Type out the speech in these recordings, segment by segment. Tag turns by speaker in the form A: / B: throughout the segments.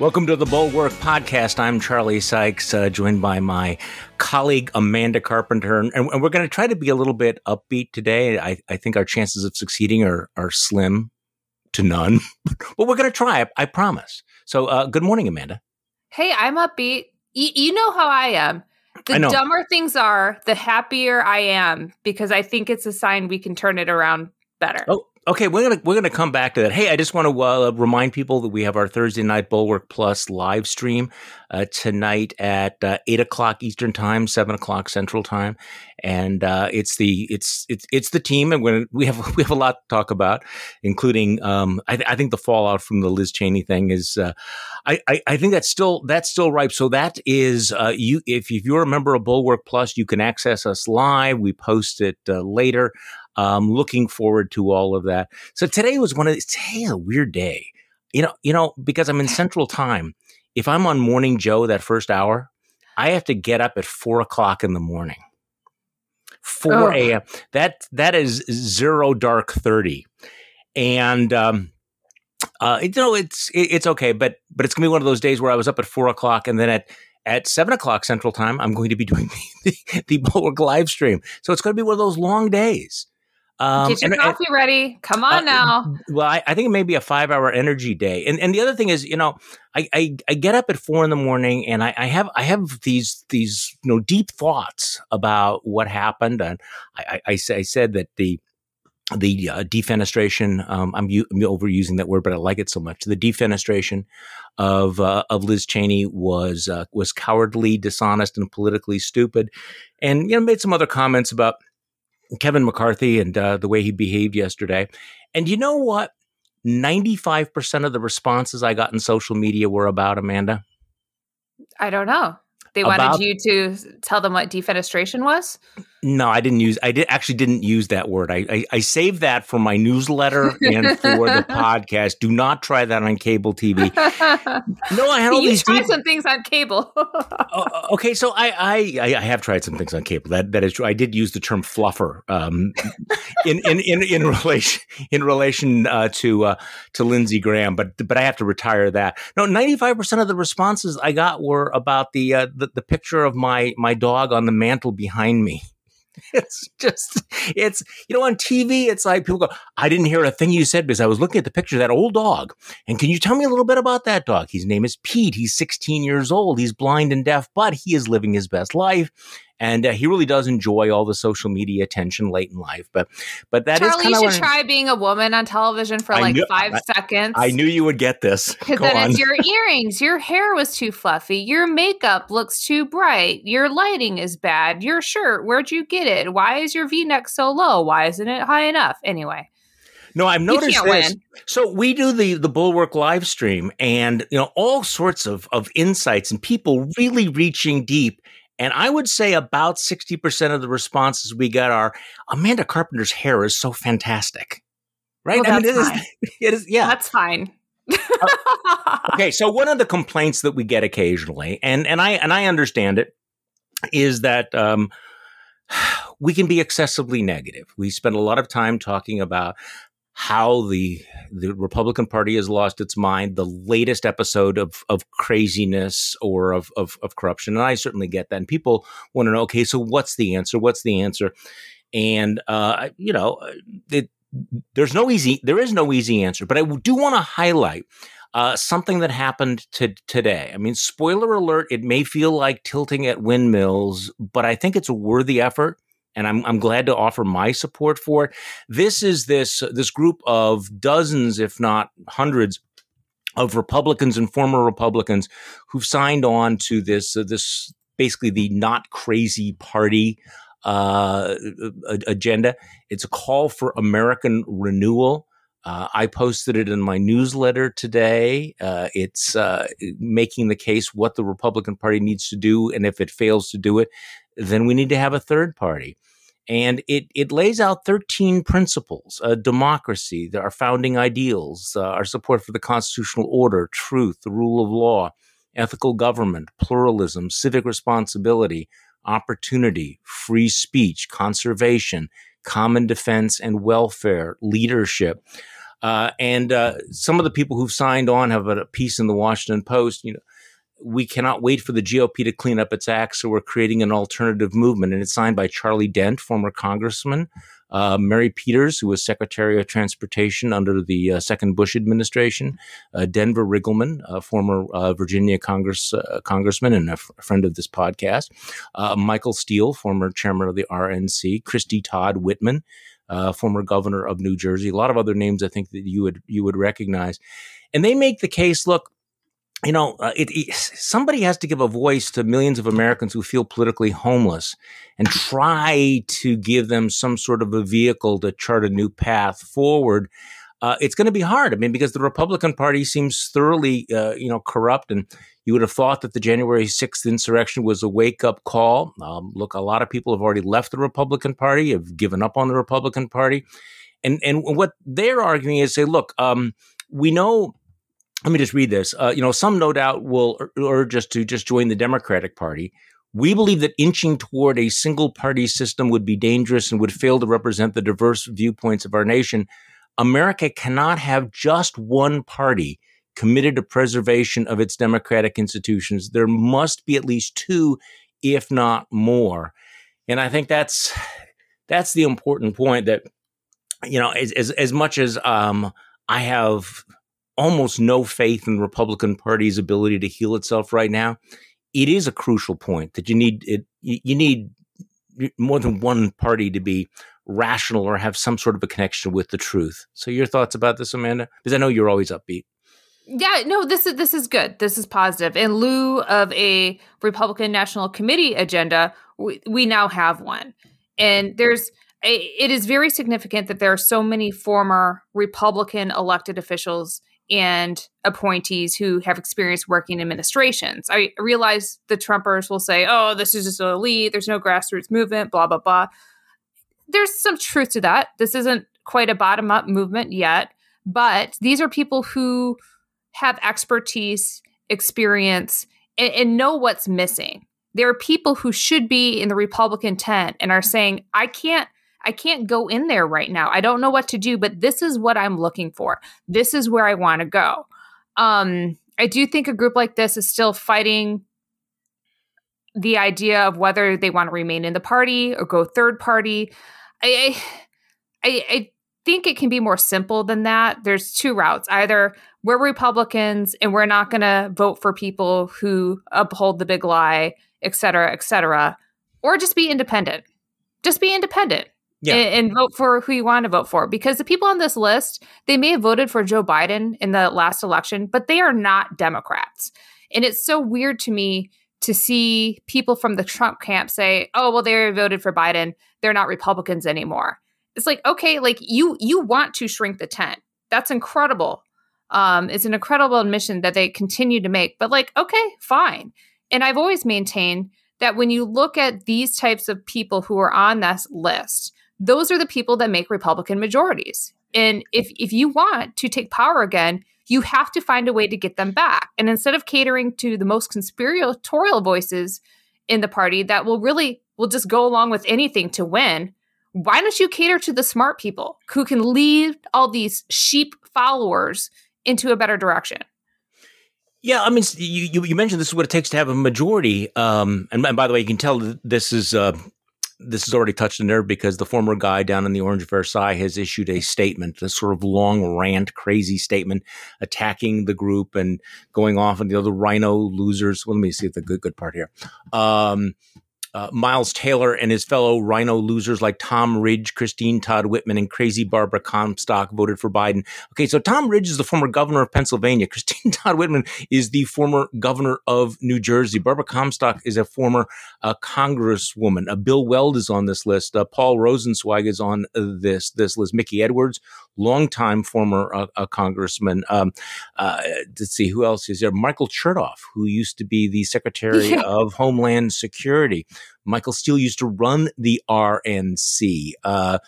A: Welcome to the Bulwark Podcast. I'm Charlie Sykes, uh, joined by my colleague Amanda Carpenter, and, and we're going to try to be a little bit upbeat today. I, I think our chances of succeeding are are slim to none, but we're going to try. I, I promise. So, uh, good morning, Amanda.
B: Hey, I'm upbeat. Y- you know how I am. The
A: I know.
B: dumber things are, the happier I am because I think it's a sign we can turn it around better.
A: Oh, okay. We're gonna we're gonna come back to that. Hey, I just want to uh, remind people that we have our Thursday night Bulwark Plus live stream uh, tonight at uh, eight o'clock Eastern time, seven o'clock Central time, and uh, it's the it's it's it's the team, and we're, we have we have a lot to talk about, including um, I, th- I think the fallout from the Liz Cheney thing is. Uh, I, I, I think that's still that's still ripe. So that is uh, you if, if you're a member of Bulwark Plus, you can access us live. We post it later. Um, looking forward to all of that. So today was one of these, today a weird day. You know, you know, because I'm in Central Time. If I'm on Morning Joe that first hour, I have to get up at four o'clock in the morning. Four
B: Oh.
A: a.m. That that is zero dark thirty, and um, uh, you know it's it, it's okay, but but it's gonna be one of those days where I was up at four o'clock, and then at at seven o'clock Central Time, I'm going to be doing the, the, the Bulwark live stream. So it's going to be one of those long days. Um,
B: Get your
A: and- and-
B: coffee ready. Come on
A: uh,
B: now.
A: well, I, I think it may be a five hour energy day. And and the other thing is, you know, I, I, I get up at four in the morning and I, I have I have these these you know deep thoughts about what happened. And I, I, I, said that the the uh, defenestration um, I'm, u- I'm overusing that word, but I like it so much. The defenestration of uh, of Liz Cheney was uh, was cowardly, dishonest, and politically stupid. And you know, made some other comments about Kevin McCarthy and uh, the way he behaved yesterday. And you know what? 95% of the responses I got in social media were about Amanda.
B: I don't know. They
A: About-
B: wanted you to tell them what defenestration was.
A: No, I didn't use. I did actually didn't use that word. I I, I saved that for my newsletter and for the podcast. Do not try that on cable TV. No, I had all
B: you
A: these.
B: tried
A: deep-
B: some things on cable.
A: Oh, okay, so I, I I I have tried some things on cable. That that is true. I did use the term fluffer um, in, in in in relation in relation uh, to uh, to Lindsey Graham, but but I have to retire that. No, ninety five percent of the responses I got were about the, uh, the the picture of my my dog on the mantle behind me. It's just, it's, you know, on TV, it's like people go, I didn't hear a thing you said because I was looking at the picture of that old dog. And can you tell me a little bit about that dog? His name is Pete. He's 16 years old. He's blind and deaf, but he is living his best life. And uh, he really does enjoy all the social media attention late in life. But, but that is
B: Charlie, you should try being a woman on television for
A: I
B: like
A: knew-
B: five
A: I-
B: seconds.
A: I knew you would get this.
B: Because then
A: on.
B: it's your earrings, your hair was too fluffy, your makeup looks too bright, your lighting is bad, your shirt, where'd you get it? Why is your V neck so low? Why isn't it high enough? Anyway,
A: No, I've noticed this.
B: win.
A: So we do the the Bulwark live stream, and you know all sorts of of insights and people really reaching deep. And I would say about sixty percent of the responses we get are Amanda Carpenter's hair is so fantastic, right?
B: Well,
A: I mean, it
B: that's
A: is,
B: fine.
A: it is, yeah.
B: that's fine.
A: okay, so one of the complaints that we get occasionally, and and I and I understand it, is that um, we can be excessively negative. We spend a lot of time talking about how the the Republican Party has lost its mind, the latest episode of of craziness or of of, of corruption, and I certainly get that. And people want to know, okay, so what's the answer? What's the answer? And uh, you know, it, there's no easy there is no easy answer, but I do want to highlight uh, something that happened to today. I mean, spoiler alert, it may feel like tilting at windmills, but I think it's a worthy effort. And I'm, I'm glad to offer my support for it. This is this this group of dozens, if not hundreds, of Republicans and former Republicans who've signed on to this uh, this basically the not crazy party uh, agenda. It's a call for American renewal. Uh, I posted it in my newsletter today. Uh, it's uh, making the case what the Republican Party needs to do, and if it fails to do it, then we need to have a third party. And it it lays out 13 principles: uh, democracy, our founding ideals, uh, our support for the constitutional order, truth, the rule of law, ethical government, pluralism, civic responsibility, opportunity, free speech, conservation, common defense and welfare, leadership. Uh, and uh, some of the people who've signed on have a piece in the Washington Post. You know, we cannot wait for the GOP to clean up its act, so we're creating an alternative movement. And it's signed by Charlie Dent, former congressman, uh, Mary Peters, who was Secretary of Transportation under the uh, second Bush administration, uh, Denver Riggleman, a former uh, Virginia Congress uh, congressman and a, f- friend of this podcast, uh, Michael Steele, former chairman of the RNC, Christie Todd Whitman, former governor of New Jersey, a lot of other names I think that you would you would recognize, and they make the case. Look, you know, uh, it, it, somebody has to give a voice to millions of Americans who feel politically homeless and try to give them some sort of a vehicle to chart a new path forward. Uh, it's going to be hard. I mean, because the Republican Party seems thoroughly, uh, you know, corrupt, and you would have thought that the January sixth insurrection was a wake up call. Um, look, a lot of people have already left the Republican Party, have given up on the Republican Party, and and what they're arguing is, say, look, um, we know let me just read this. Uh, you know, some no doubt will urge us to just join the Democratic Party. We believe that inching toward a single party system would be dangerous and would fail to represent the diverse viewpoints of our nation. America cannot have just one party committed to preservation of its democratic institutions. There must be at least two, if not more. And I think that's that's the important point that you know as as, as much as um, I have almost no faith in the Republican Party's ability to heal itself right now, it is a crucial point that you need it. You need more than one party to be rational or have some sort of a connection with the truth. So, your thoughts about this, Amanda? Because I know you're always upbeat.
B: Yeah, no, this is this is good. This is positive. In lieu of a Republican National Committee agenda, we, we now have one, and there's it is very significant that there are so many former Republican elected officials and appointees who have experience working in administrations. I realize the Trumpers will say, oh, this is just an elite, there's no grassroots movement, blah, blah, blah. There's some truth to that. This isn't quite a bottom up movement yet, but these are people who have expertise, experience, and, and know what's missing. There are people who should be in the Republican tent and are saying, I can't I can't go in there right now. I don't know what to do, but this is what I'm looking for. This is where I want to go. Um, I do think a group like this is still fighting the idea of whether they want to remain in the party or go third party. I, I, I think it can be more simple than that. There's two routes. Either we're Republicans and we're not going to vote for people who uphold the big lie, et cetera, et cetera, or just be independent. Just be independent yeah. and, and, vote for who you want to vote for. Because the people on this list, they may have voted for Joe Biden in the last election, but they are not Democrats. And it's so weird to me to see people from the Trump camp say, "Oh, well, they voted for Biden; they're not Republicans anymore." It's like, okay, like you you want to shrink the tent. That's incredible. Um, it's an incredible admission that they continue to make. But like, okay, fine. And I've always maintained that when you look at these types of people who are on this list, those are the people that make Republican majorities. And if if you want to take power again, you have to find a way to get them back. And instead of catering to the most conspiratorial voices in the party that will really will just go along with anything to win, why don't you cater to the smart people who can lead all these sheep followers into a better direction?
A: Yeah, I mean, you, you mentioned this is what it takes to have a majority. Um, and, by the way, you can tell this is uh, this has already touched a nerve because the former guy down in the Orange Versailles has issued a statement, a sort of long rant, crazy statement attacking the group and going off on the other rhino losers. Well, let me see the good good part here. Um, uh, Miles Taylor and his fellow rhino losers like Tom Ridge, Christine Todd Whitman, and crazy Barbara Comstock voted for Biden. Okay, so Tom Ridge is the former governor of Pennsylvania. Christine Todd Whitman is the former governor of New Jersey. Barbara Comstock is a former uh, congresswoman. Uh, Bill Weld is on this list. Uh, Paul Rosenzweig is on this this list. Mickey Edwards, longtime former uh, congressman. Um, uh, let's see who else is there. Michael Chertoff, who used to be the Secretary yeah. of Homeland Security. Michael Steele used to run the RNC. Uh,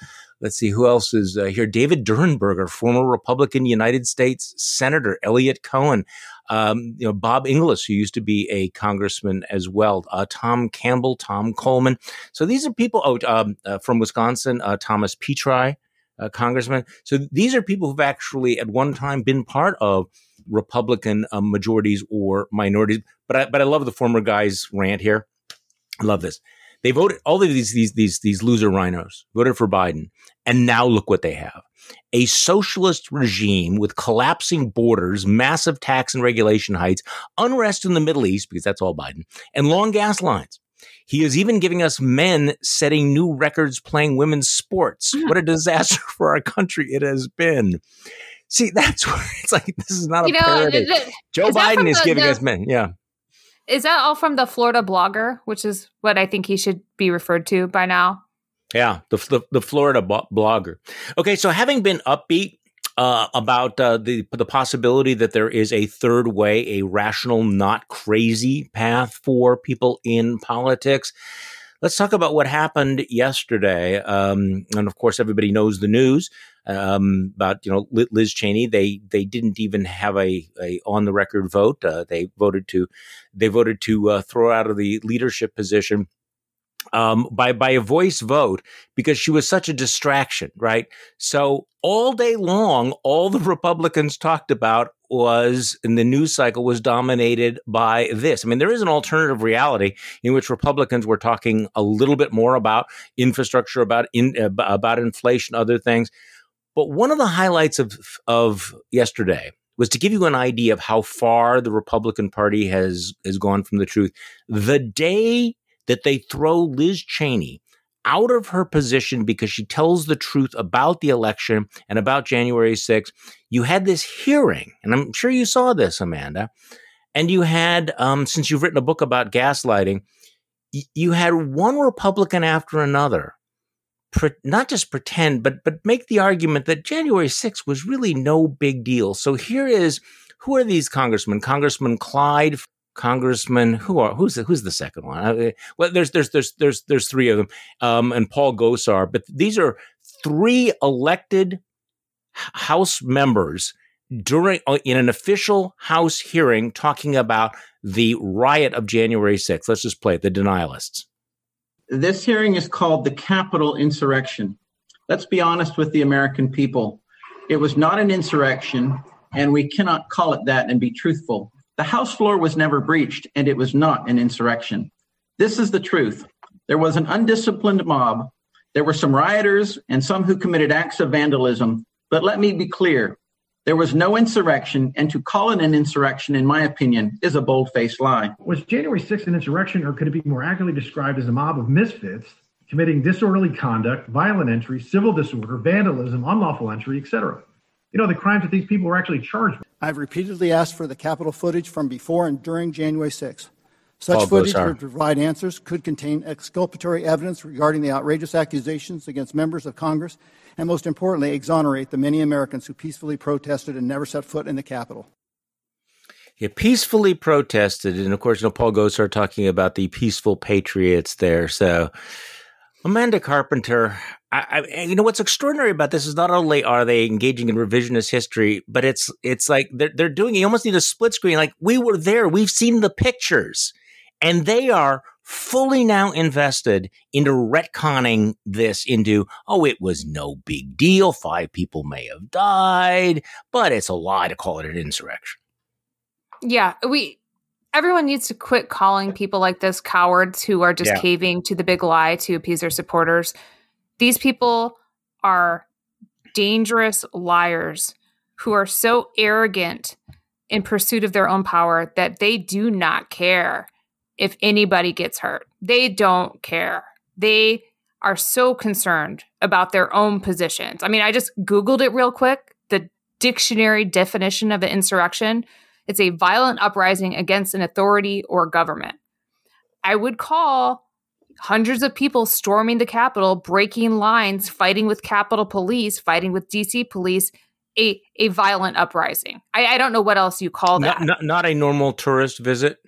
A: let's see who else is uh, here. David Durenberger, former Republican United States Senator. Eliot Cohen, um, you know Bob Inglis, who used to be a congressman as well. Uh, Tom Campbell, Tom Coleman. So these are people. Oh, um, uh, from Wisconsin, uh, Thomas Petri. uh, congressmen. So these are people who've actually at one time been part of Republican uh, majorities or minorities. But I, but I love the former guy's rant here. I love this. They voted all of these these these these loser rhinos voted for Biden, and now look what they have: a socialist regime with collapsing borders, massive tax and regulation heights, unrest in the Middle East because that's all Biden, and long gas lines. He is even giving us men setting new records playing women's sports. What a disaster for our country it has been. See, that's where it's like this is not a you know, parody. Joe Biden is the, giving the, us men. Yeah.
B: Is that all from the Florida blogger, which is what I think he should be referred to by now?
A: Yeah, the the, the Florida blogger. Okay, so having been upbeat uh, about uh, the the possibility that there is a third way, a rational, not crazy path for people in politics. Let's talk about what happened yesterday. Um, and of course, everybody knows the news um, about you know Liz Cheney. They they didn't even have a, a on the record vote. Uh, they voted to they voted to uh, throw out of the leadership position um, by by a voice vote because she was such a distraction, right? So all day long, all the Republicans talked about was in the news cycle was dominated by this. I mean, there is an alternative reality in which Republicans were talking a little bit more about infrastructure, about in, about inflation, other things. But one of the highlights of of yesterday was to give you an idea of how far the Republican Party has has gone from the truth. The day that they throw Liz Cheney out of her position because she tells the truth about the election and about January 6th. You had this hearing, and I'm sure you saw this, Amanda. And you had, um, since you've written a book about gaslighting, y- you had one Republican after another, pre- not just pretend, but but make the argument that January 6th was really no big deal. So here is who are these congressmen? Congressman Clyde Congressman, who are who's the, who's the second one? Uh, well, there's there's there's there's there's three of them, um, and Paul Gosar. But these are three elected House members during uh, in an official House hearing talking about the riot of January 6th. Let's just play it. The denialists.
C: This hearing is called the Capitol Insurrection. Let's be honest with the American people. It was not an insurrection, and we cannot call it that and be truthful. The House floor was never breached, and it was not an insurrection. This is the truth. There was an undisciplined mob. There were some rioters and some who committed acts of vandalism. But let me be clear there was no insurrection, and to call it an insurrection, in my opinion, is a bold faced lie.
D: Was January 6th an insurrection, or could it be more accurately described as a mob of misfits committing disorderly conduct, violent entry, civil disorder, vandalism, unlawful entry, etc.? You know, the crimes that these people were actually charged with.
E: I've repeatedly asked for the Capitol footage from before and during January 6. Such Paul footage would provide answers, could contain exculpatory evidence regarding the outrageous accusations against members of Congress, and most importantly, exonerate the many Americans who peacefully protested and never set foot in the Capitol.
A: He peacefully protested, and of course, you know, Paul Gosar talking about the peaceful patriots there. So, Amanda Carpenter, I, I, you know what's extraordinary about this is not only are they engaging in revisionist history, but it's it's like they're they're doing. You almost need a split screen. Like we were there, we've seen the pictures, and they are fully now invested into retconning this into oh it was no big deal five people may have died but it's a lie to call it an insurrection
B: yeah we everyone needs to quit calling people like this cowards who are just yeah. caving to the big lie to appease their supporters. These people are dangerous liars who are so arrogant in pursuit of their own power that they do not care if anybody gets hurt. They don't care. They are so concerned about their own positions. I mean, I just Googled it real quick. The dictionary definition of an insurrection it's a violent uprising against an authority or government. I would call hundreds of people storming the Capitol, breaking lines, fighting with Capitol Police, fighting with DC Police, a, a violent uprising. I, I don't know what else you call that.
A: Not, not, not a normal tourist visit.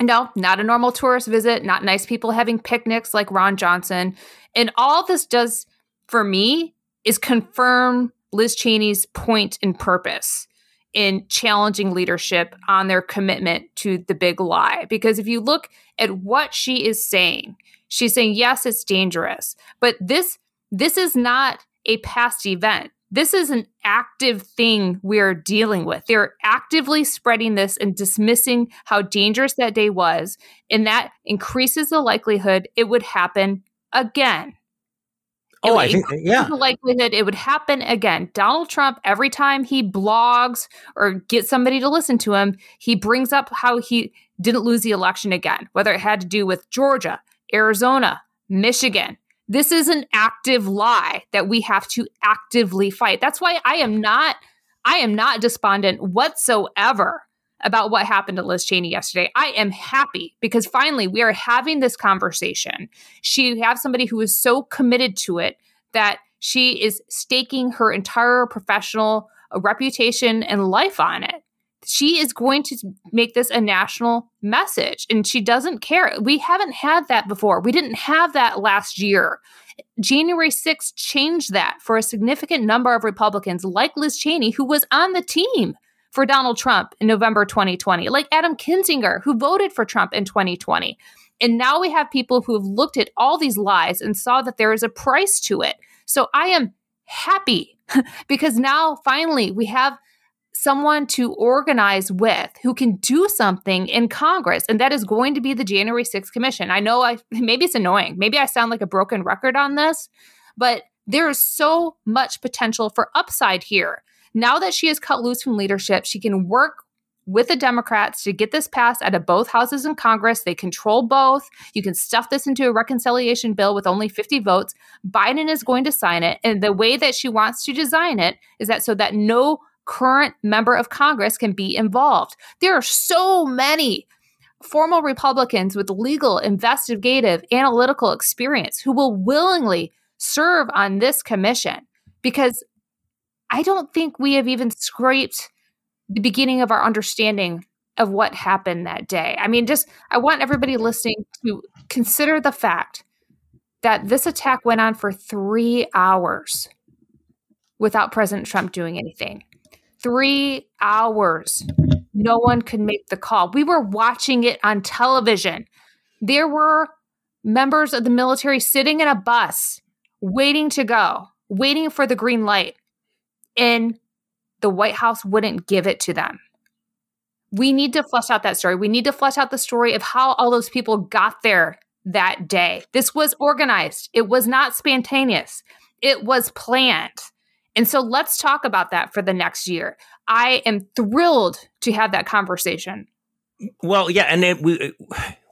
B: No, not a normal tourist visit, not nice people having picnics like Ron Johnson. And all this does for me is confirm Liz Cheney's point and purpose in challenging leadership on their commitment to the big lie. Because if you look at what she is saying, she's saying, yes, it's dangerous, but this this is not a past event. This is an active thing we're dealing with. They're actively spreading this and dismissing how dangerous that day was. And that increases the likelihood it would happen again.
A: Oh, I think yeah.
B: The likelihood it would happen again. Donald Trump, every time he blogs or gets somebody to listen to him, he brings up how he didn't lose the election again, whether it had to do with Georgia, Arizona, Michigan. This is an active lie that we have to actively fight. That's why I am not I am not despondent whatsoever about what happened to Liz Cheney yesterday. I am happy because finally we are having this conversation. She have somebody who is so committed to it that she is staking her entire professional reputation and life on it. She is going to make this a national message and she doesn't care. We haven't had that before. We didn't have that last year. January 6th changed that for a significant number of Republicans, like Liz Cheney, who was on the team for Donald Trump in November 2020, like Adam Kinzinger, who voted for Trump in 2020. And now we have people who have looked at all these lies and saw that there is a price to it. So I am happy because now finally we have someone to organize with who can do something in Congress. And that is going to be the January 6th commission. I know I maybe it's annoying. Maybe I sound like a broken record on this, but there is so much potential for upside here. Now that she has cut loose from leadership, she can work with the Democrats to get this passed out of both houses in Congress. They control both. You can stuff this into a reconciliation bill with only 50 votes. Biden is going to sign it. And the way that she wants to design it is that so that no current member of Congress can be involved. There are so many formal Republicans with legal, investigative, analytical experience who will willingly serve on this commission because I don't think we have even scraped the beginning of our understanding of what happened that day. I mean, just I want everybody listening to consider the fact that this attack went on for three hours without President Trump doing anything. Three hours. No one could make the call. We were watching it on television. There were members of the military sitting in a bus waiting to go, waiting for the green light and the White House wouldn't give it to them. We need to flesh out that story. We need to flesh out the story of how all those people got there that day. This was organized, it was not spontaneous, it was planned. And so let's talk about that for the next year. I am thrilled to have that conversation.
A: Well, yeah, and it, we,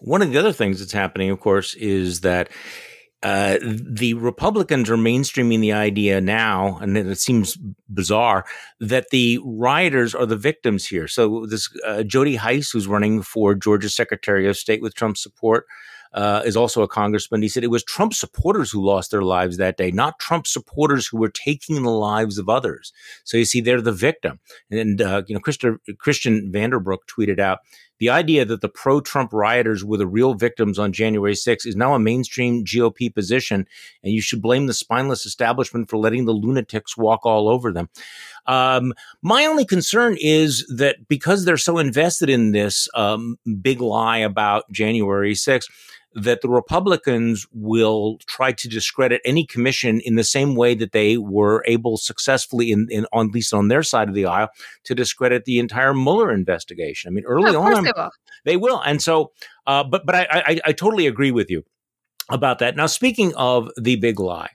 A: one of the other things that's happening, of course, is that uh, the Republicans are mainstreaming the idea now, and it seems bizarre that the rioters are the victims here. So this uh, Jody Hice, who's running for Georgia Secretary of State with Trump's support, uh, is also a congressman. He said it was Trump supporters who lost their lives that day, not Trump supporters who were taking the lives of others. So you see, they're the victim. And uh, you know, Christa, Christian Vanderbrouk tweeted out the idea that the pro-Trump rioters were the real victims on January 6 is now a mainstream GOP position, and you should blame the spineless establishment for letting the lunatics walk all over them. Um, my only concern is that because they're so invested in this um, big lie about January 6th, that the Republicans will try to discredit any commission in the same way that they were able successfully, in, in on, at least on their side of the aisle, to discredit the entire Mueller investigation. I mean, early on,
B: they will.
A: they will. And so, uh, but but I, I I totally agree with you about that. Now, speaking of the big lie.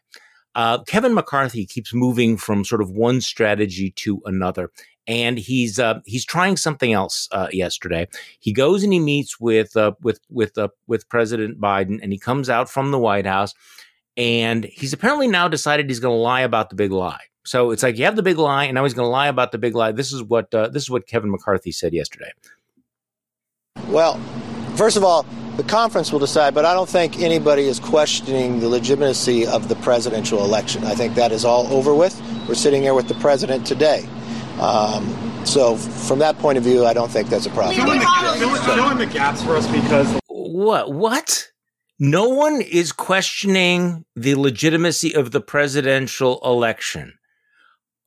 A: Uh, Kevin McCarthy keeps moving from sort of one strategy to another and he's uh, he's trying something else uh, yesterday. He goes and he meets with uh, with with uh, with President Biden, and he comes out from the White House, and he's apparently now decided he's going to lie about the big lie. So it's like you have the big lie, and now he's going to lie about the big lie. This is what uh, this is what Kevin McCarthy said yesterday.
F: Well, first of all, the conference will decide, but I don't think anybody is questioning the legitimacy of the presidential election. I think that is all over with. We're sitting here with the president today. Um, so from that point of view, I don't think that's a problem. Fill in
G: the, fill in the gaps for us because
A: what what no one is questioning the legitimacy of the presidential election.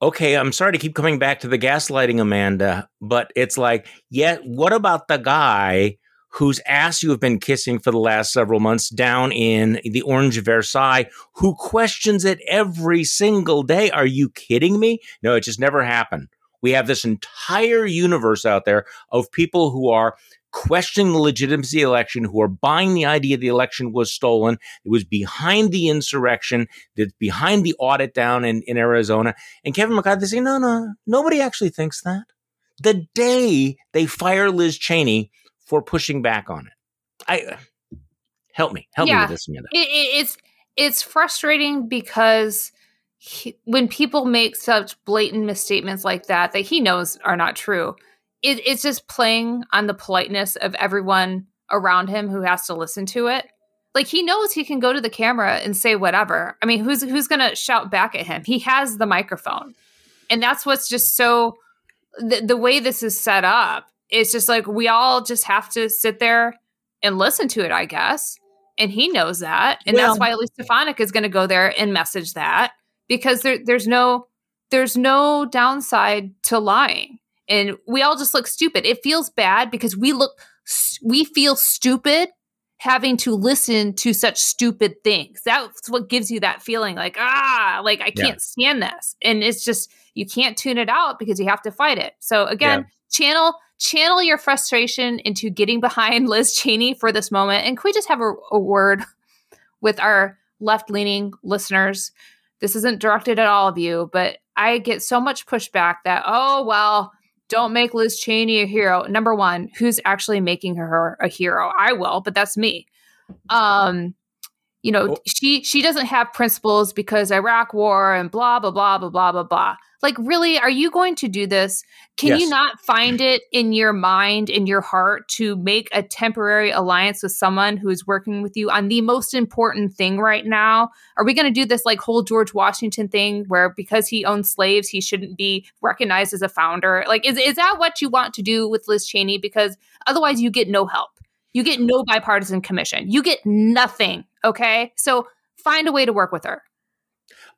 A: Okay, I'm sorry to keep coming back to the gaslighting, Amanda, but it's like, yeah, what about the guy whose ass you have been kissing for the last several months down in the Orange Versailles, who questions it every single day. Are you kidding me? No, it just never happened. We have this entire universe out there of people who are questioning the legitimacy of the election, who are buying the idea the election was stolen. It was behind the insurrection, that's behind the audit down in, in Arizona. And Kevin McCarthy saying, no, no, nobody actually thinks that. The day they fire Liz Cheney for pushing back on it. I uh, help me, help yeah, me with this, Amanda.
B: It, it's it's frustrating because he, when people make such blatant misstatements like that that he knows are not true, it, it's just playing on the politeness of everyone around him who has to listen to it. Like he knows he can go to the camera and say whatever. I mean, who's who's going to shout back at him? He has the microphone, and that's what's just so. The, the way this is set up, it's just like we all just have to sit there and listen to it, I guess. And he knows that, and well, that's why Elise Stefanik is going to go there and message that because there, there's no there's no downside to lying and we all just look stupid. It feels bad because we look we feel stupid having to listen to such stupid things. That's what gives you that feeling like ah, like I can't yeah. stand this. And it's just you can't tune it out because you have to fight it. So again, yeah. channel channel your frustration into getting behind Liz Cheney for this moment. And can we just have a, a word with our left leaning listeners? This isn't directed at all of you, but I get so much pushback that, oh, well, don't make Liz Cheney a hero. Number one, who's actually making her a hero? I will, but that's me. Um, you know, oh. she she doesn't have principles because Iraq war and blah blah blah blah blah blah blah. Like, really, are you going to do this? Can yes. you not find it in your mind, in your heart, to make a temporary alliance with someone who is working with you on the most important thing right now? Are we going to do this like whole George Washington thing where because he owned slaves, he shouldn't be recognized as a founder? Like, is, is that what you want to do with Liz Cheney? Because otherwise, you get no help. You get no bipartisan commission. You get nothing. Okay. So find a way to work with her.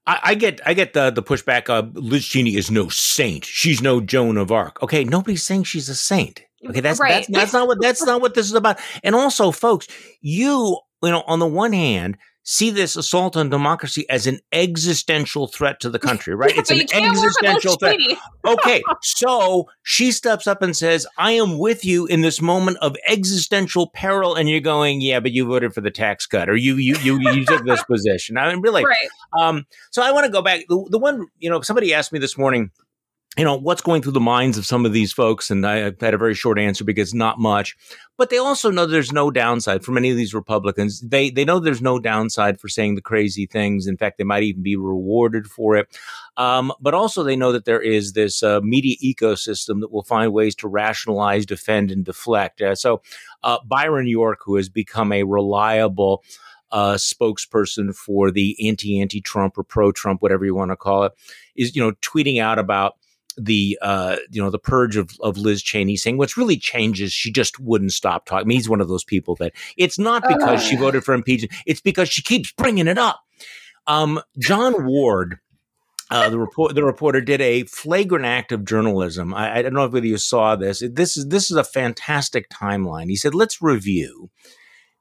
A: I, I, get I get the the pushback. Uh, Liz Cheney is no saint. She's no Joan of Arc. Okay, nobody's saying she's a saint. Okay, that's right. that's that's not what that's not what this is about. And also, folks, you you know, on the one hand, see this assault on democracy as an existential threat to the country, right?
B: It's an existential threat.
A: okay, so she steps up and says, I am with you in this moment of existential peril. And you're going, yeah, but you voted for the tax cut or you you you, you took this position. I mean, really.
B: Right.
A: Um, so I want to go back. The, the one, you know, somebody asked me this morning, you know what's going through the minds of some of these folks? And i had a very short answer because not much. But they also know there's no downside for many of these republicans. They they know there's no downside for saying the crazy things. In fact they might even be rewarded for it. Um, but also they know that there is this uh, media ecosystem that will find ways to rationalize defend and deflect. Uh, so uh, byron york who has become a reliable uh, spokesperson for the anti anti Trump or pro Trump, whatever you want to call it, is you know tweeting out about the uh, you know the purge of, of Liz Cheney, saying what's really changed is she just wouldn't stop talking. I mean, he's one of those people that it's not because uh. she voted for impeachment; it's because she keeps bringing it up. Um, Jon Ward. Uh, the report, the reporter did a flagrant act of journalism. I, I don't know whether you saw this. This is this is a fantastic timeline. He said, "Let's review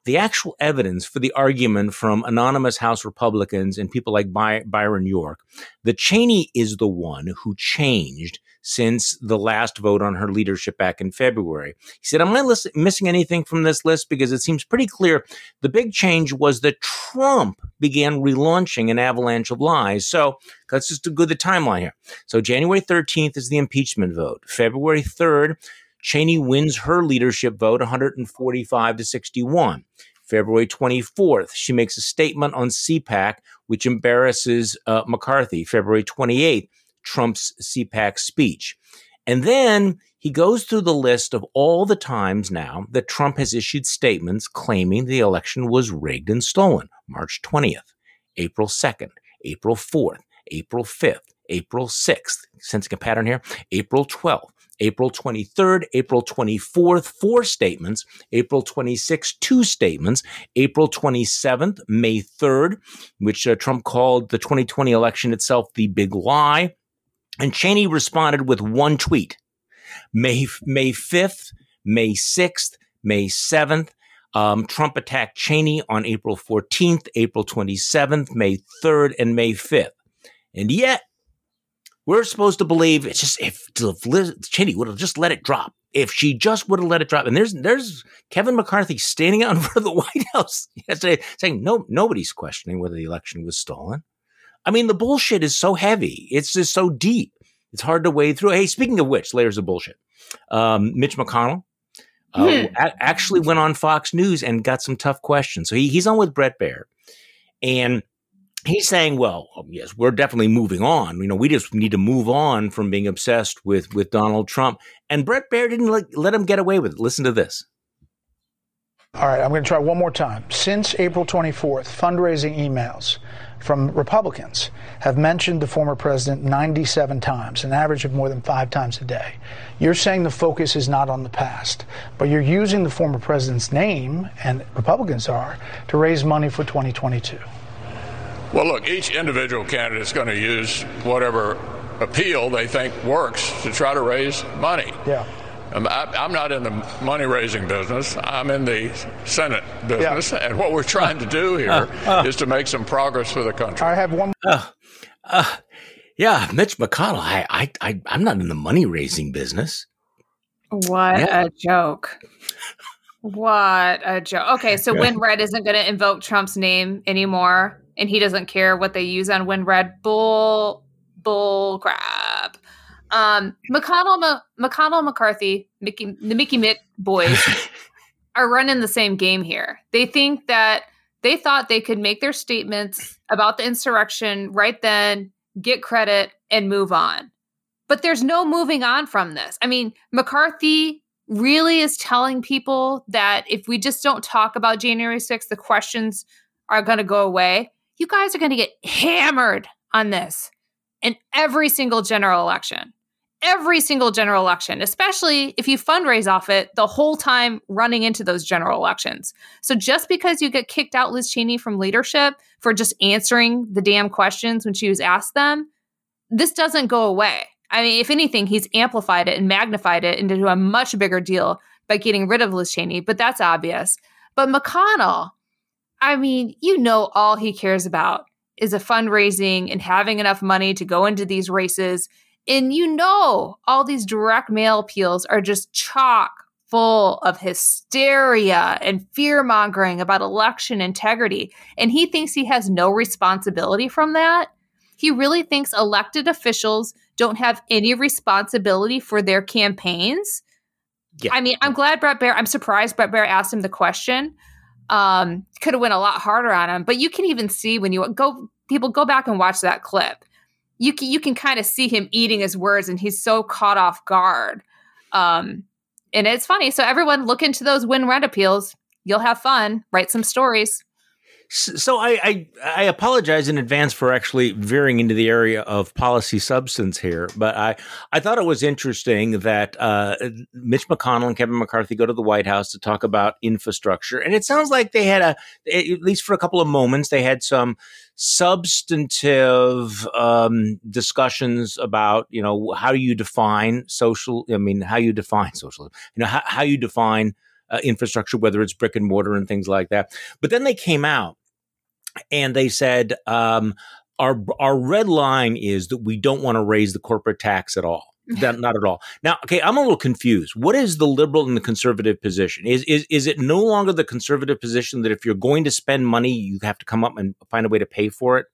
A: the actual evidence for the argument from anonymous House Republicans and people like By- Byron York that Cheney is the one who changed since the last vote on her leadership back in February. He said, Am I missing anything from this list? Because it seems pretty clear the big change was that Trump began relaunching an avalanche of lies. So let's just do the timeline here. So January 13th is the impeachment vote. February 3rd, Cheney wins her leadership vote 145 to 61. February 24th, she makes a statement on CPAC, which embarrasses uh, McCarthy. February 28th, Trump's CPAC speech. And then he goes through the list of all the times now that Trump has issued statements claiming the election was rigged and stolen. March 20th, April 2nd, April 4th, April 5th, April 6th, sensing a pattern here, April 12th, April 23rd, April 24th, four statements, April 26th, two statements, April 27th, May 3rd, which uh, Trump called the 2020 election itself the big lie. And Cheney responded with one tweet. May, May 5th, May 6th, May 7th. Um, Trump attacked Cheney on April 14th, April 27th, May 3rd, and May 5th. And yet, we're supposed to believe it's just if, if Liz, Cheney would have just let it drop, if she just would have let it drop. And there's there's Kevin McCarthy standing out in front of the White House yesterday saying no nobody's questioning whether the election was stolen. I mean, the bullshit is so heavy. It's just so deep. It's hard to wade through. Hey, speaking of which, layers of bullshit. Um, Mitch McConnell uh, mm. a- actually went on Fox News and got some tough questions. So he, he's on with Bret Baier. And he's saying, well, um, yes, we're definitely moving on. You know, we just need to move on from being obsessed with with Donald Trump. And Bret Baier didn't let, let him get away with it. Listen to this.
H: All right, I'm going to try one more time. Since April 24th, fundraising emails from Republicans have mentioned the former president 97 times, an average of more than five times a day. You're saying the focus is not on the past, but you're using the former president's name, and Republicans are, to raise money for 2022.
I: Well, look, each individual candidate is going to use whatever appeal they think works to try to raise money.
H: Yeah.
I: Um, I'm not in the money raising business. I'm in the Senate business. Yeah. And what we're trying to do here uh, uh, is to make some progress for the country.
H: I have one. Uh,
A: uh, yeah, Mitch McConnell, I, I, I, I'm not in the money raising business.
B: What yeah. a joke. What a joke. Okay, so WinRed isn't going to invoke Trump's name anymore and he doesn't care what they use on WinRed. Bull, bull crap. Um, McConnell, McConnell, McCarthy, Mickey, the Mickey Mitt boys are running the same game here. They think that they thought they could make their statements about the insurrection right then, get credit, and move on. But there's no moving on from this. I mean, McCarthy really is telling people that if we just don't talk about January 6th, the questions are going to go away you guys are going to get hammered on this in every single general election. Every single general election, especially if you fundraise off it the whole time running into those general elections. So just because you get kicked out, Liz Cheney, from leadership for just answering the damn questions when she was asked them, this doesn't go away. I mean, if anything, he's amplified it and magnified it into a much bigger deal by getting rid of Liz Cheney, but that's obvious. But McConnell, I mean, you know, all he cares about is a fundraising and having enough money to go into these races. And you know, all these direct mail appeals are just chock full of hysteria and fear mongering about election integrity. And he thinks he has no responsibility from that. He really thinks elected officials don't have any responsibility for their campaigns. Yeah. I mean, I'm glad Bret Baier, I'm surprised Bret Baier asked him the question um, could have went a lot harder on him. But you can even see when you go, people go back and watch that clip. You can you can kind of see him eating his words, and he's so caught off guard. Um, and it's funny. So everyone, look into those WinRed appeals. You'll have fun. Write some stories.
A: So I, I, I apologize in advance for actually veering into the area of policy substance here, but I I thought it was interesting that uh, Mitch McConnell and Kevin McCarthy go to the White House to talk about infrastructure, and it sounds like they had a at least for a couple of moments they had some substantive um, discussions about you know how you define social. I mean, how you define social. You know how, how you define uh, infrastructure, whether it's brick and mortar and things like that. But then they came out and they said, um, our our red line is that we don't want to raise the corporate tax at all. That, not at all. Now, okay, I'm a little confused. What is the liberal and the conservative position? Is is is it no longer the conservative position that if you're going to spend money, you have to come up and find a way to pay for it?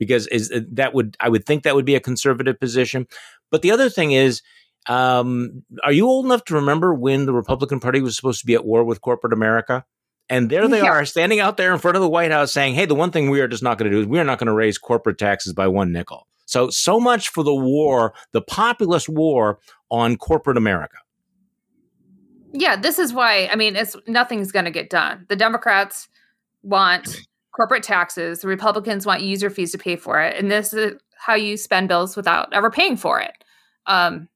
A: Because is uh, that would I would think that would be a conservative position. But the other thing is um, are you old enough to remember when the Republican Party was supposed to be at war with corporate America? And there they yeah. are standing out there in front of the White House saying, hey, the one thing we are just not going to do is we are not going to raise corporate taxes by one nickel. So, so much for the war, the populist war on corporate America.
B: Yeah, this is why, I mean, it's nothing's going to get done. The Democrats want corporate taxes, the Republicans want user fees to pay for it. And this is how you spend bills without ever paying for it. Um,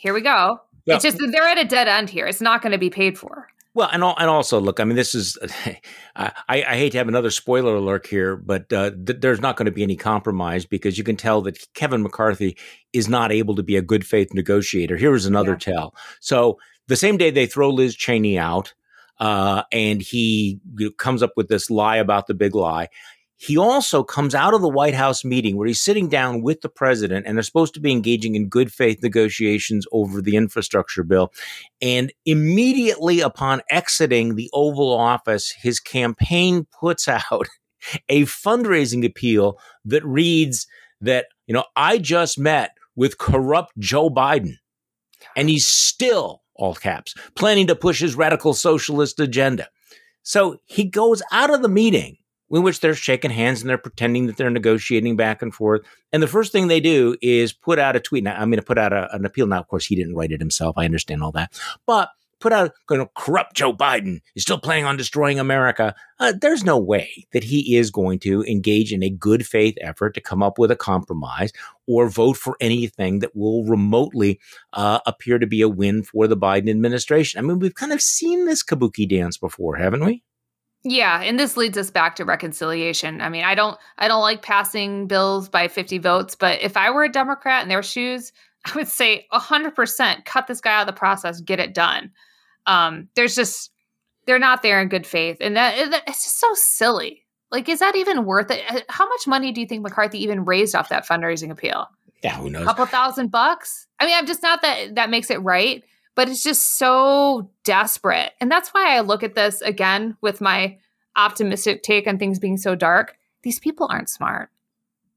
B: here we go. It's just they're at a dead end here. It's not going to be paid for.
A: Well, and and also, look, I mean, this is, I, I hate to have another spoiler alert here, but uh, th- there's not going to be any compromise because you can tell that Kevin McCarthy is not able to be a good faith negotiator. Here is another yeah. tell. So the same day they throw Liz Cheney out, uh, and he comes up with this lie about the big lie. He also comes out of the White House meeting where he's sitting down with the president and they're supposed to be engaging in good faith negotiations over the infrastructure bill. And immediately upon exiting the Oval Office, his campaign puts out a fundraising appeal that reads that, you know, I just met with corrupt Joe Biden and he's still, all caps, planning to push his radical socialist agenda. So he goes out of the meeting in which they're shaking hands and they're pretending that they're negotiating back and forth. And the first thing they do is put out a tweet. Now, I'm going to put out a, an appeal. Now, of course, he didn't write it himself. I understand all that. But put out going to corrupt Joe Biden is still planning on destroying America. Uh, there's no way that he is going to engage in a good faith effort to come up with a compromise or vote for anything that will remotely uh, appear to be a win for the Biden administration. I mean, we've kind of seen this kabuki dance before, haven't we?
B: Yeah, and this leads us back to reconciliation. I mean, I don't I don't like passing bills by 50 votes, but if I were a Democrat in their shoes, I would say 100% cut this guy out of the process, get it done. Um, there's just they're not there in good faith, and that it's just so silly. Like, is that even worth it? Uh, how much money do you think McCarthy even raised off that fundraising appeal?
A: Yeah, who knows?
B: A couple thousand bucks. I mean, I'm just not that that makes it right, but it's just so desperate, and that's why I look at this again with my optimistic take on things being so dark. These people aren't smart.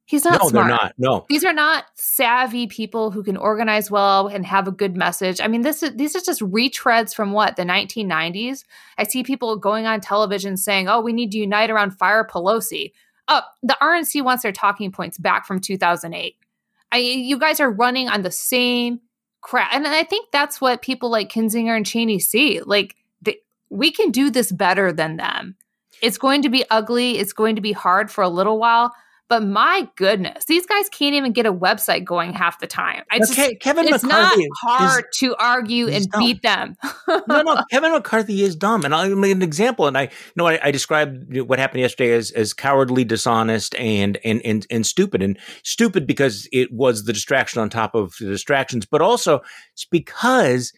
B: He's not
A: no,
B: smart.
A: they're not. No,
B: these are not savvy people who can organize well and have a good message. I mean, this is these are just retreads from what the 1990s. I see people going on television saying, "Oh, we need to unite around fire Pelosi." Oh, the RNC wants their talking points back from 2008. I, you guys are running on the same crap, and I think that's what people like Kinzinger and Cheney see. Like, they, we can do this better than them. It's going to be ugly. It's going to be hard for a little while but my goodness, these guys can't even get a website going half the time. I just, Kevin it's McCarthy not hard is, to argue and dumb. beat them.
A: no, no, Kevin McCarthy is dumb, and I'll make an example. And I you know I, I, described what happened yesterday as as cowardly, dishonest, and and and and stupid. And stupid because it was the distraction on top of the distractions, but also it's because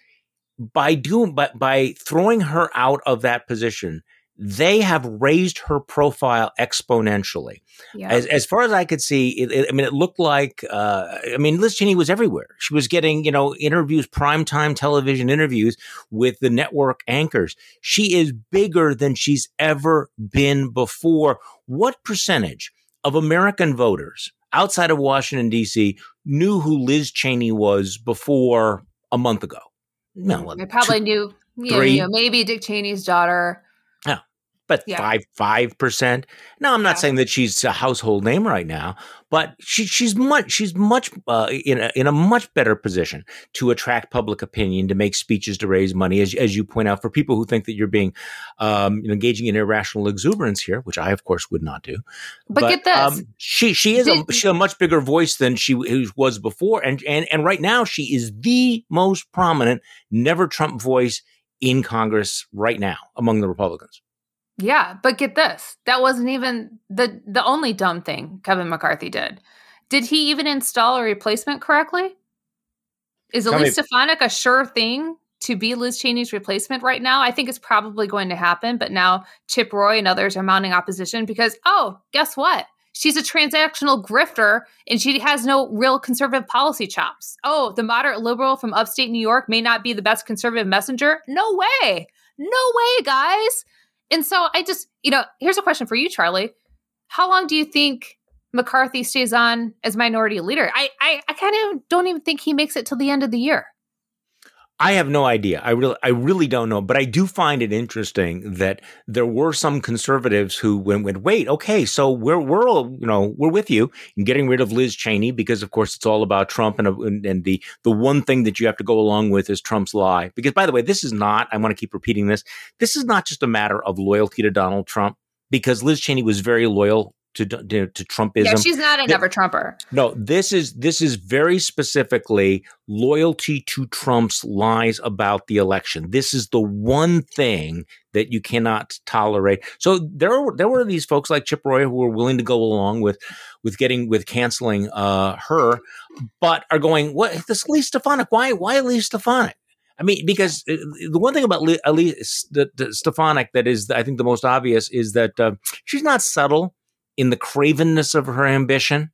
A: by doing but by throwing her out of that position they have raised her profile exponentially. Yeah. As, as far as I could see, it, it, I mean, it looked like, uh, I mean, Liz Cheney was everywhere. She was getting, you know, interviews, primetime television interviews with the network anchors. She is bigger than she's ever been before. What percentage of American voters outside of Washington, D.C. knew who Liz Cheney was before a month ago?
B: No, they probably two, knew, you know, maybe Dick Cheney's daughter
A: but yeah. five five percent. Now, I'm not yeah. saying that she's a household name right now, but she, she's much she's much uh, in a, in a much better position to attract public opinion, to make speeches, to raise money, as as you point out, for people who think that you're being um, you know, engaging in irrational exuberance here, which I, of course, would not do.
B: But, but get this, um,
A: she she is Did, a, she a much bigger voice than she was before, and and and right now she is the most prominent never Trump voice in Congress right now among the Republicans.
B: Yeah, but get this. That wasn't even the the only dumb thing Kevin McCarthy did. Did he even install a replacement correctly? Is Elise Stefanik a sure thing to be Liz Cheney's replacement right now? I think it's probably going to happen, but now Chip Roy and others are mounting opposition because, oh, guess what? She's a transactional grifter and she has no real conservative policy chops. Oh, the moderate liberal from upstate New York may not be the best conservative messenger? No way. No way, guys. And so I just, you know, here's a question for you, Charlie. How long do you think McCarthy stays on as minority leader? I, I, I kind of don't even think he makes it till the end of the year.
A: I have no idea. I really, I really don't know. But I do find it interesting that there were some conservatives who went, went wait, okay, so we're, we're you know, we're with you in getting rid of Liz Cheney because, of course, it's all about Trump, and uh, and, and the the one thing that you have to go along with is Trump's lie. Because, by the way, this is not. I want to keep repeating this. This is not just a matter of loyalty to Donald Trump because Liz Cheney was very loyal to, to, to Trumpism. Yeah,
B: she's not a never Trumper.
A: No, this is this is very specifically loyalty to Trump's lies about the election. This is the one thing that you cannot tolerate. So there were there were these folks like Chip Roy who were willing to go along with with getting with canceling uh, her, but are going what this Lee Stefanik? Why why Lee Stefanik? I mean, because uh, the one thing about the, the Stefanik that is, I think, the most obvious is that uh, she's not subtle in the cravenness of her ambition,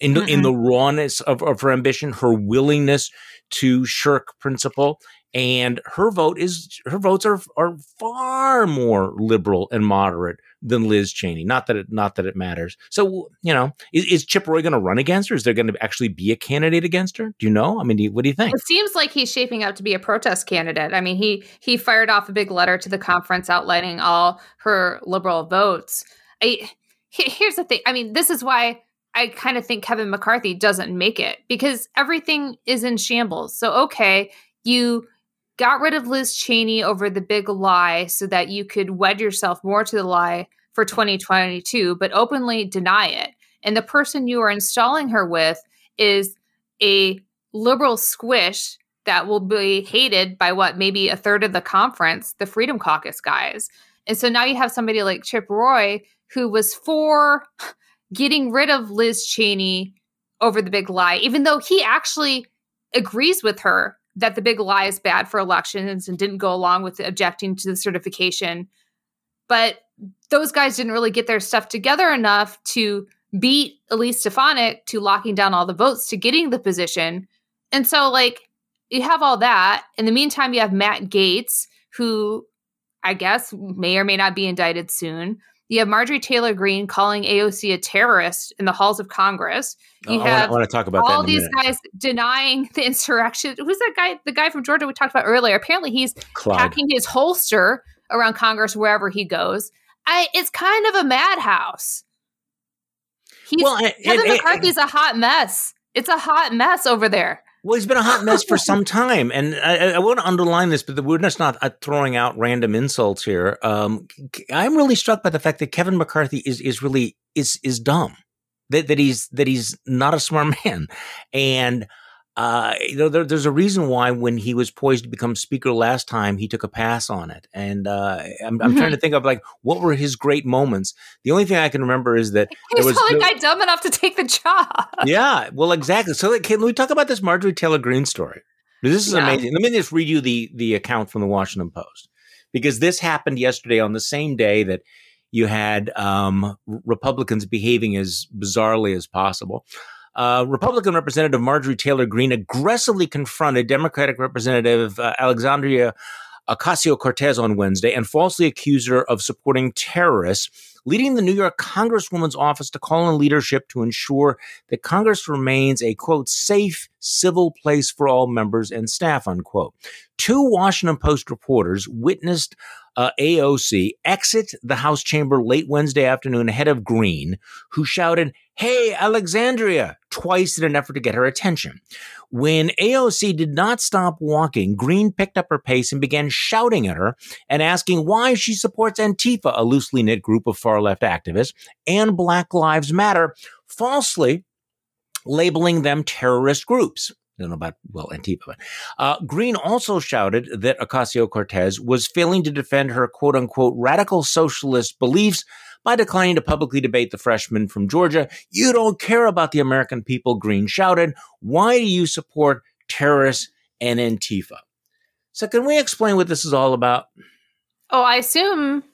A: in the, in the rawness of, of her ambition, her willingness to shirk principle and her vote is her votes are are far more liberal and moderate than Liz Cheney. Not that it not that it matters. So you know, is, is Chip Roy going to run against her? Is there going to actually be a candidate against her? Do you know? I mean, do you, what do you think?
B: It seems like he's shaping up to be a protest candidate. I mean, he he fired off a big letter to the conference outlining all her liberal votes. I, here's the thing. I mean, this is why. I kind of think Kevin McCarthy doesn't make it because everything is in shambles. So okay, you got rid of Liz Cheney over the big lie so that you could wed yourself more to the lie for 2022, but openly deny it. And the person you are installing her with is a liberal squish that will be hated by what, maybe a third of the conference, the Freedom Caucus guys. And so now you have somebody like Chip Roy who was for getting rid of Liz Cheney over the big lie, even though he actually agrees with her that the big lie is bad for elections and didn't go along with objecting to the certification. But those guys didn't really get their stuff together enough to beat Elise Stefanik to locking down all the votes to getting the position. And so, like, you have all that. In the meantime, you have Matt Gaetz, who I guess may or may not be indicted soon. You have Marjorie Taylor Greene calling AOC a terrorist in the halls of Congress. You
A: oh,
B: have
A: I want to talk about
B: all these guys denying the insurrection. Who's that guy? The guy from Georgia we talked about earlier. Apparently, he's
A: Clyde.
B: packing his holster around Congress wherever he goes. I, it's kind of a madhouse. He's, well, Kevin McCarthy's a hot mess. It's a hot mess over there.
A: Well, he's been a hot mess for some time, and I, I want to underline this, but we're just not uh, throwing out random insults here. Um, I'm really struck by the fact that Kevin McCarthy is is really is is dumb, that that he's that he's not a smart man, and uh, you know, there, there's a reason why when he was poised to become speaker last time, he took a pass on it. And uh, I'm, I'm mm-hmm. trying to think of like what were his great moments. The only thing I can remember is that
B: he was the only guy dumb enough to take the job.
A: Yeah, well, exactly. So, like, can we talk about this Marjorie Taylor Greene story? This is yeah. amazing. Let me just read you the the account from the Washington Post because this happened yesterday on the same day that you had um, Republicans behaving as bizarrely as possible uh, Republican Representative Marjorie Taylor Greene aggressively confronted Democratic Representative uh, Alexandria Ocasio Cortez on Wednesday and falsely accused her of supporting terrorists, leading the New York Congresswoman's office to call on leadership to ensure that Congress remains a quote safe, civil place for all members and staff unquote. Two Washington Post reporters witnessed uh, AOC exit the House chamber late Wednesday afternoon ahead of Greene, who shouted, Hey, Alexandria, twice in an effort to get her attention. When AOC did not stop walking, Greene picked up her pace and began shouting at her and asking why she supports Antifa, a loosely knit group of far left activists, and Black Lives Matter, falsely labeling them terrorist groups. I don't know about, well, Antifa. Uh, Greene also shouted that Ocasio Cortez was failing to defend her quote unquote radical socialist beliefs by declining to publicly debate the freshman from Georgia. You don't care about the American people, Greene shouted. Why do you support terrorists and Antifa? So, can we explain what this is all about?
B: Oh, I assume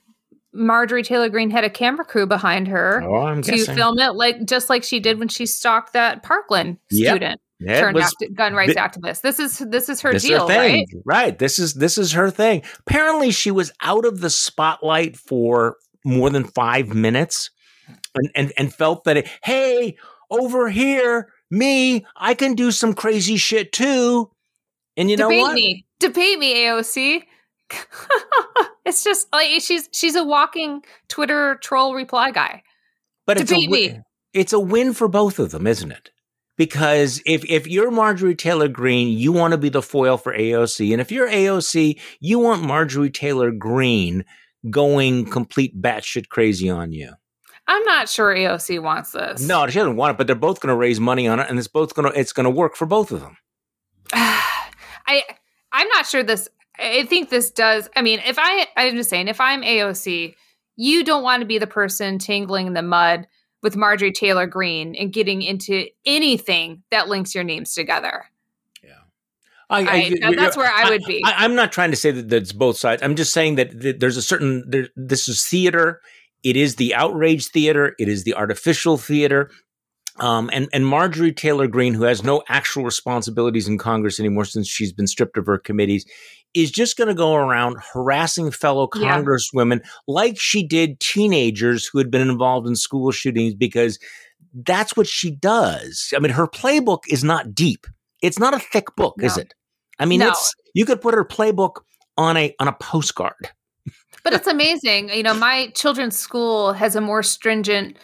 B: Marjorie Taylor Greene had a camera crew behind her
A: oh,
B: to guessing. film it, like just like she did when she stalked that Parkland
A: yep.
B: student. turned act- gun rights th- activist. This is this is her
A: this
B: deal,
A: her
B: right?
A: Right. This is this is her thing. Apparently, she was out of the spotlight for more than five minutes, and and, and felt that it, hey, over here, me, I can do some crazy shit too. And you
B: Debate
A: know what?
B: Me. Debate me, AOC. it's just like she's she's a walking Twitter troll reply guy.
A: But it's a, win, it's a win for both of them, isn't it? Because if if you're Marjorie Taylor Greene, you want to be the foil for AOC, and if you're AOC, you want Marjorie Taylor Greene going complete batshit crazy on you.
B: I'm not sure AOC wants this.
A: No, she doesn't want it, but they're both going to raise money on it, and it's both going to it's going to work for both of them.
B: I I'm not sure this. I think this does. I mean, if I I'm just saying, if I'm AOC, you don't want to be the person tangling in the mud with Marjorie Taylor Greene and getting into anything that links your names together. I, I, that's where I would be.
A: I, am not trying to say that, it's both sides. I'm just saying that, that there's a certain there, this is theater. It is the outrage theater. It is the artificial theater. Um, and and Marjorie Taylor Greene, who has no actual responsibilities in Congress anymore since she's been stripped of her committees, is just going to go around harassing fellow congresswomen yeah. like she did teenagers who had been involved in school shootings because that's what she does. I mean, her playbook is not deep. It's not a thick book, no. is it? I mean, no. it's you could put her playbook on a on a postcard.
B: But it's amazing. You know, my children's school has a more stringent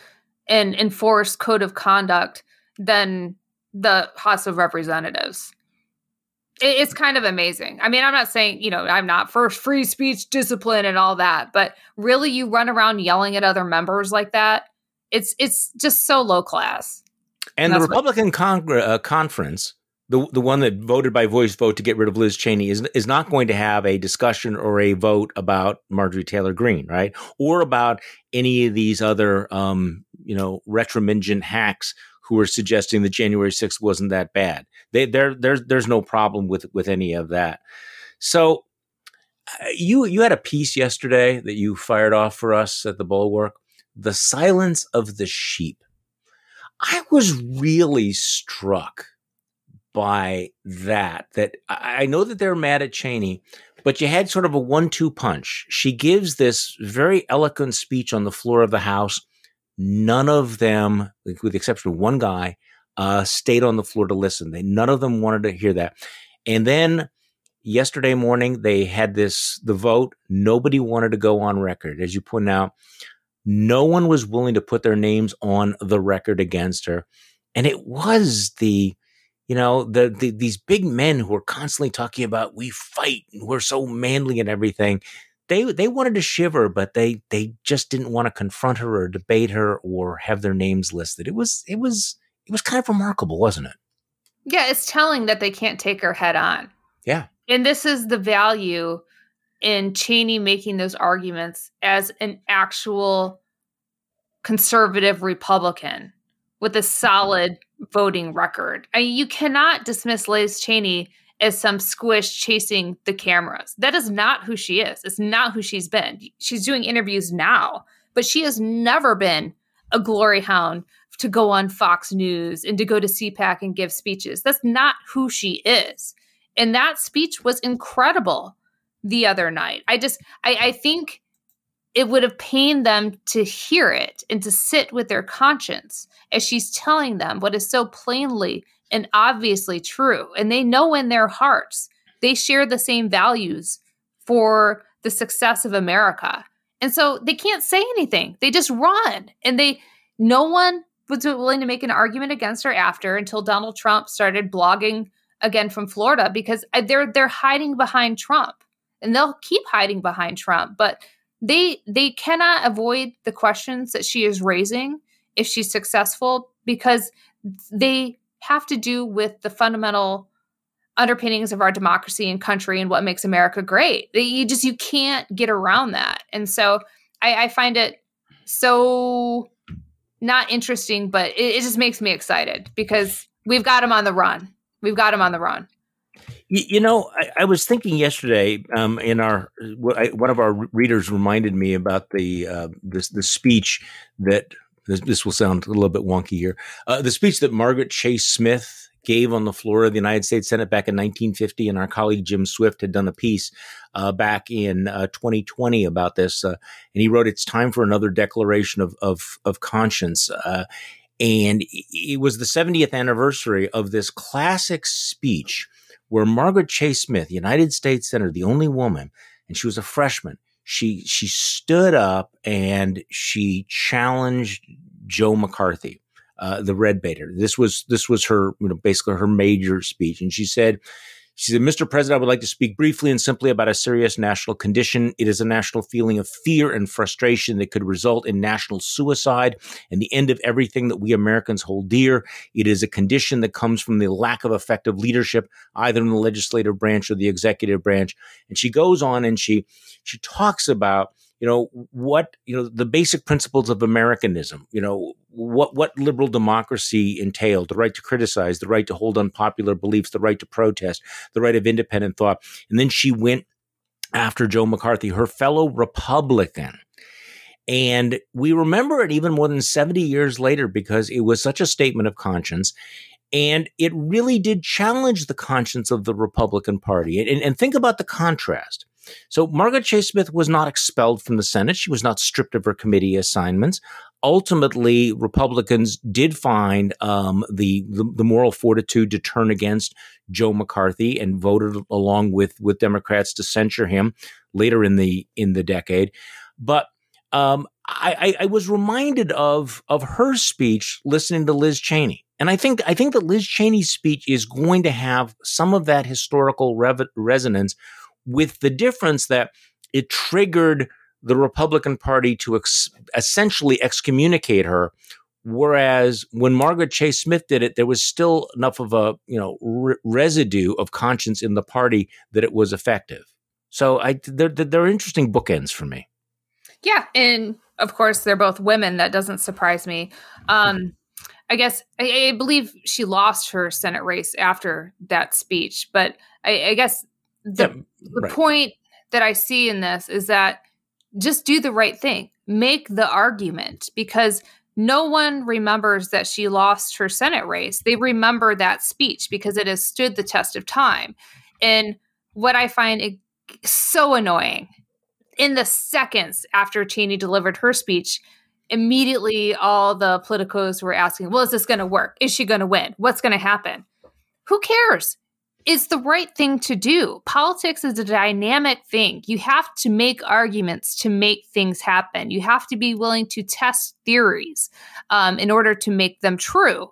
B: and enforced code of conduct than the House of Representatives. It's kind of amazing. I mean, I'm not saying, you know, I'm not for free speech discipline and all that, but really you run around yelling at other members like that. It's it's just so low class.
A: And, and the Republican what- uh, conference the the one that voted by voice vote to get rid of Liz Cheney is is not going to have a discussion or a vote about Marjorie Taylor Greene, right? Or about any of these other um, you know retromingent hacks who are suggesting that January 6th wasn't that bad. They there there's there's no problem with with any of that. So uh, you you had a piece yesterday that you fired off for us at the Bulwark, the silence of the sheep. I was really struck by that. That I know that they're mad at Cheney, but you had sort of a one-two punch. She gives this very eloquent speech on the floor of the House. None of them, with the exception of one guy, uh, stayed on the floor to listen. They none of them wanted to hear that. And then yesterday morning they had this the vote. Nobody wanted to go on record, as you point out. No one was willing to put their names on the record against her, and it was the you know the, the, these big men who are constantly talking about we fight and we're so manly and everything they they wanted to shiver but they they just didn't want to confront her or debate her or have their names listed. It was it was it was kind of remarkable wasn't it?
B: Yeah it's telling that they can't take her head on.
A: Yeah.
B: And this is the value in cheney making those arguments as an actual conservative republican with a solid voting record. I mean, you cannot dismiss Liz Cheney as some squish chasing the cameras. That is not who she is. It's not who she's been. She's doing interviews now, but she has never been a glory hound to go on Fox News and to go to CPAC and give speeches. That's not who she is. And that speech was incredible the other night. I just, I, I think it would have pained them to hear it and to sit with their conscience as she's telling them what is so plainly and obviously true. And they know in their hearts they share the same values for the success of America. And so they can't say anything. They just run. And they no one was willing to make an argument against her after until Donald Trump started blogging again from Florida because uh, they're they're hiding behind Trump. And they'll keep hiding behind Trump, but they they cannot avoid the questions that she is raising if she's successful because they have to do with the fundamental underpinnings of our democracy and country and what makes America great. You just you can't get around that, and so I, I find it so not interesting, but it, it just makes me excited because we've got him on the run. We've got him on the run.
A: You, know, I, I, was thinking yesterday um, in our one of our readers reminded me about the uh, this the speech that this, this, will sound a little bit wonky here. Uh, the speech that Margaret Chase Smith gave on the floor of the United States Senate back in 1950, and our colleague Jim Swift had done a piece uh, back in 2020 uh, about this, uh, and he wrote, "It's time for another declaration of of, of conscience." Uh, and it was the 70th anniversary of this classic speech where Margaret Chase Smith, United States Senator, the only woman, and she was a freshman, she she stood up and she challenged Joe McCarthy, uh, the red baiter. This was this was her, you know, basically her major speech, and she said, she said, Mr. President, I would like to speak briefly and simply about a serious national condition. It is a national feeling of fear and frustration that could result in national suicide and the end of everything that we Americans hold dear. It is a condition that comes from the lack of effective leadership, either in the legislative branch or the executive branch. And she goes on and she she talks about you know what you know the basic principles of Americanism. You know what what liberal democracy entailed: the right to criticize, the right to hold unpopular beliefs, the right to protest, the right of independent thought. And then she went after Joe McCarthy, her fellow Republican. And we remember it even more than 70 years later because it was such a statement of conscience. And it really did challenge the conscience of the Republican Party. And, and think about the contrast. So Margaret Chase Smith was not expelled from the Senate. She was not stripped of her committee assignments. Ultimately, Republicans did find um, the, the, moral fortitude to turn against Joe McCarthy and voted along with with Democrats to censure him later in the in the decade. But um, I, I, was reminded of of her speech listening to Liz Cheney. And I think I think that Liz Cheney's speech is going to have some of that historical resonance, with the difference that it triggered the Republican Party to ex- essentially excommunicate her, whereas when Margaret Chase Smith did it, there was still enough of a you know re- residue of conscience in the party that it was effective. So I they're, they're interesting bookends for me.
B: Yeah, and of course they're both women. That doesn't surprise me. Um, I guess I, I, believe she lost her Senate race after that speech. But I, I guess the, yeah, the right. point that I see in this is that just do the right thing, make the argument because no one remembers that she lost her Senate race. They remember that speech because it has stood the test of time. And what I find so annoying in the seconds after Cheney delivered her speech, immediately all the politicos were asking, well, is this going to work? Is she going to win? What's going to happen? Who cares? It's the right thing to do. Politics is a dynamic thing. You have to make arguments to make things happen. You have to be willing to test theories um, in order to make them true.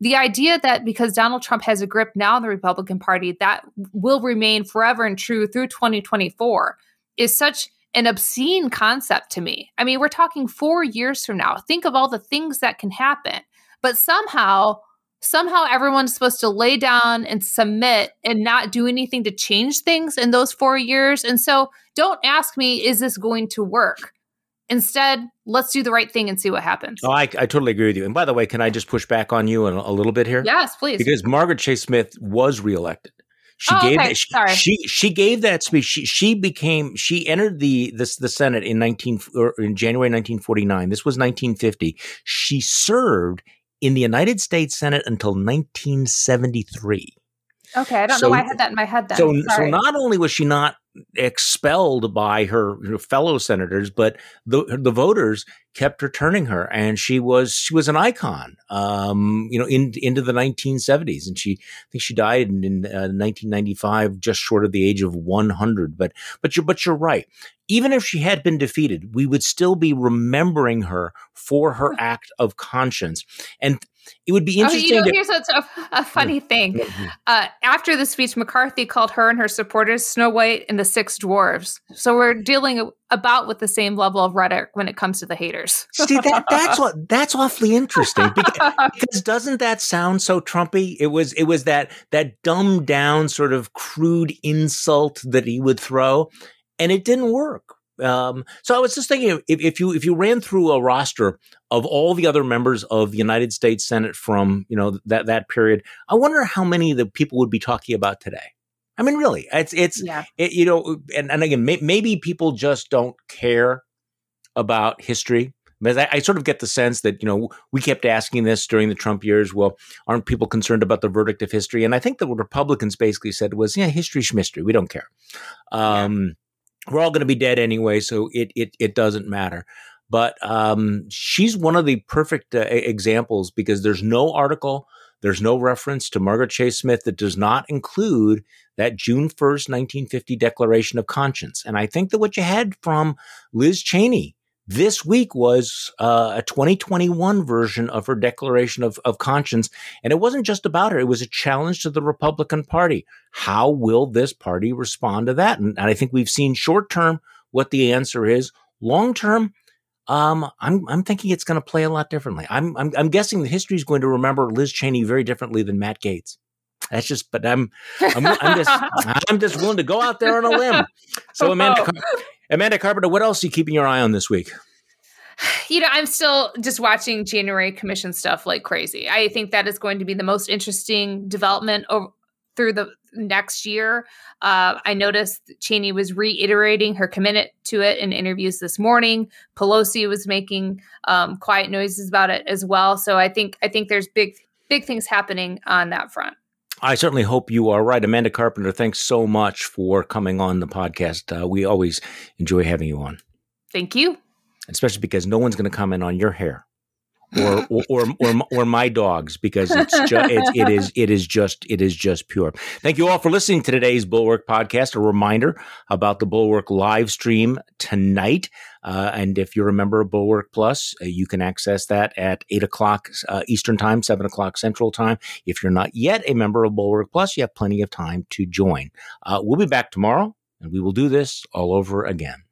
B: The idea that because Donald Trump has a grip now in the Republican Party, that will remain forever and true through 2024 is such an obscene concept to me. I mean, we're talking four years from now. Think of all the things that can happen. But somehow, somehow everyone's supposed to lay down and submit and not do anything to change things in those four years. And so don't ask me, is this going to work? Instead, let's do the right thing and see what happens.
A: Oh, I, I totally agree with you. And by the way, can I just push back on you a, a little bit here?
B: Yes, please.
A: Because Margaret Chase Smith was reelected. She
B: oh,
A: gave
B: okay.
A: she,
B: Sorry.
A: she she gave that speech. She she became she entered the this the Senate in nineteen or in January nineteen forty nine. This was nineteen fifty. She served in the United States Senate until nineteen seventy three.
B: Okay, I don't so, know why I had that in my head. Then
A: so so not only was she not expelled by her, her, fellow senators, but the the voters kept returning her, and she was she was an icon. Um, you know, in, into the 1970s, and she I think she died in, in uh, 1995, just short of the age of 100. But but you're but you're right. Even if she had been defeated, we would still be remembering her for her act of conscience. And it would be interesting.
B: Oh, you know,
A: to-
B: here's what's a, a funny thing. Uh, after the speech, McCarthy called her and her supporters Snow White and the Six Dwarves. So we're dealing about with the same level of rhetoric when it comes to the haters.
A: See that that's what that's awfully interesting because, because doesn't that sound so Trumpy? It was it was that that dumbed down sort of crude insult that he would throw, and it didn't work. Um, so I was just thinking, if, if, you if you ran through a roster of all the other members of the United States Senate from you know that that period, I wonder how many of the people would be talking about today. I mean, really, it's it's yeah. it, you know, and, and again, may, maybe people just don't care about history. But I, I, sort of get the sense that you know we kept asking this during the Trump years. Well, aren't people concerned about the verdict of history? And I think that what Republicans basically said was, yeah, history's mystery. We don't care. Um, we're all going to be dead anyway, so it it it doesn't matter. But um, she's one of the perfect uh, examples because there's no article, there's no reference to Margaret Chase Smith that does not include that June 1st, 1950 Declaration of Conscience. And I think that what you had from Liz Cheney this week was uh, a 2021 version of her Declaration of, of Conscience. And it wasn't just about her, it was a challenge to the Republican Party. How will this party respond to that? And, and I think we've seen short term what the answer is. Long term, um, I'm I'm thinking it's going to play a lot differently. I'm, I'm I'm guessing the history is going to remember Liz Cheney very differently than Matt Gaetz. That's just, but I'm I'm, I'm just I'm just willing to go out there on a limb. So Amanda, Amanda Carpenter, what else are you keeping your eye on this week?
B: You know, I'm still just watching January Commission stuff like crazy. I think that is going to be the most interesting development over, through the next year. Uh, I noticed Cheney was reiterating her commitment to it in interviews this morning. Pelosi was making um, quiet noises about it as well. So I think I think there's big big things happening on that front.
A: I certainly hope you are right. Amanda Carpenter, thanks so much for coming on the podcast. Uh, we always enjoy having you on.
B: Thank you.
A: Especially because no one's going to comment on your hair. or, or, or or or my dogs because it's just it, it is it is just it is just pure. Thank you all for listening to today's Bulwark podcast. A reminder about the Bulwark live stream tonight. Uh, and if you're a member of Bulwark Plus, uh, you can access that at 8 o'clock uh, Eastern Time, 7 o'clock Central Time. If you're not yet a member of Bulwark Plus, you have plenty of time to join. Uh, we'll be back tomorrow, and we will do this all over again.